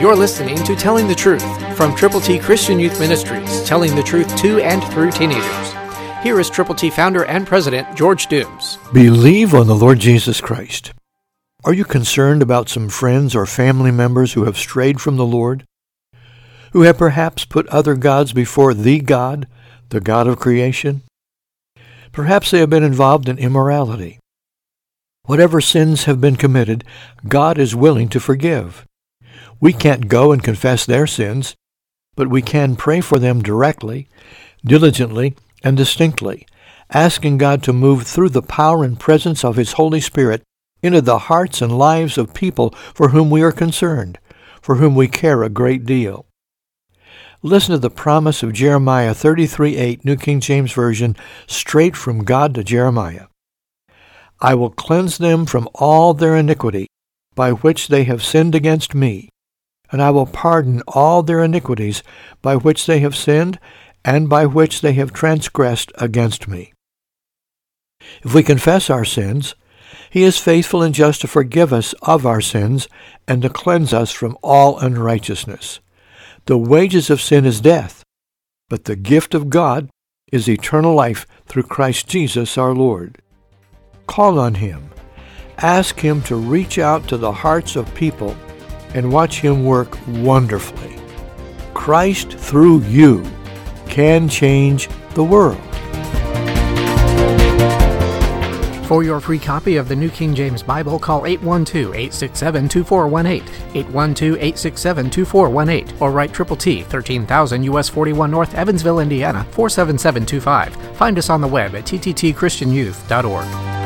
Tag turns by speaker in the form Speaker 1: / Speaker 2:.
Speaker 1: You're listening to Telling the Truth from Triple T Christian Youth Ministries, telling the truth to and through teenagers. Here is Triple T founder and president George Dooms.
Speaker 2: Believe on the Lord Jesus Christ. Are you concerned about some friends or family members who have strayed from the Lord? Who have perhaps put other gods before the God, the God of creation? Perhaps they have been involved in immorality. Whatever sins have been committed, God is willing to forgive. We can't go and confess their sins, but we can pray for them directly, diligently, and distinctly, asking God to move through the power and presence of His Holy Spirit into the hearts and lives of people for whom we are concerned, for whom we care a great deal. Listen to the promise of Jeremiah 33:8, New King James Version, straight from God to Jeremiah. I will cleanse them from all their iniquity, by which they have sinned against me, and I will pardon all their iniquities by which they have sinned, and by which they have transgressed against me. If we confess our sins, he is faithful and just to forgive us of our sins and to cleanse us from all unrighteousness. The wages of sin is death, but the gift of God is eternal life through Christ Jesus our Lord. Call on him. Ask him to reach out to the hearts of people and watch him work wonderfully. Christ through you can change the world.
Speaker 1: For your free copy of the New King James Bible, call 812-867-2418, 812-867-2418, or write Triple T, 13000 US 41 North, Evansville, Indiana, 47725. Find us on the web at tttchristianyouth.org.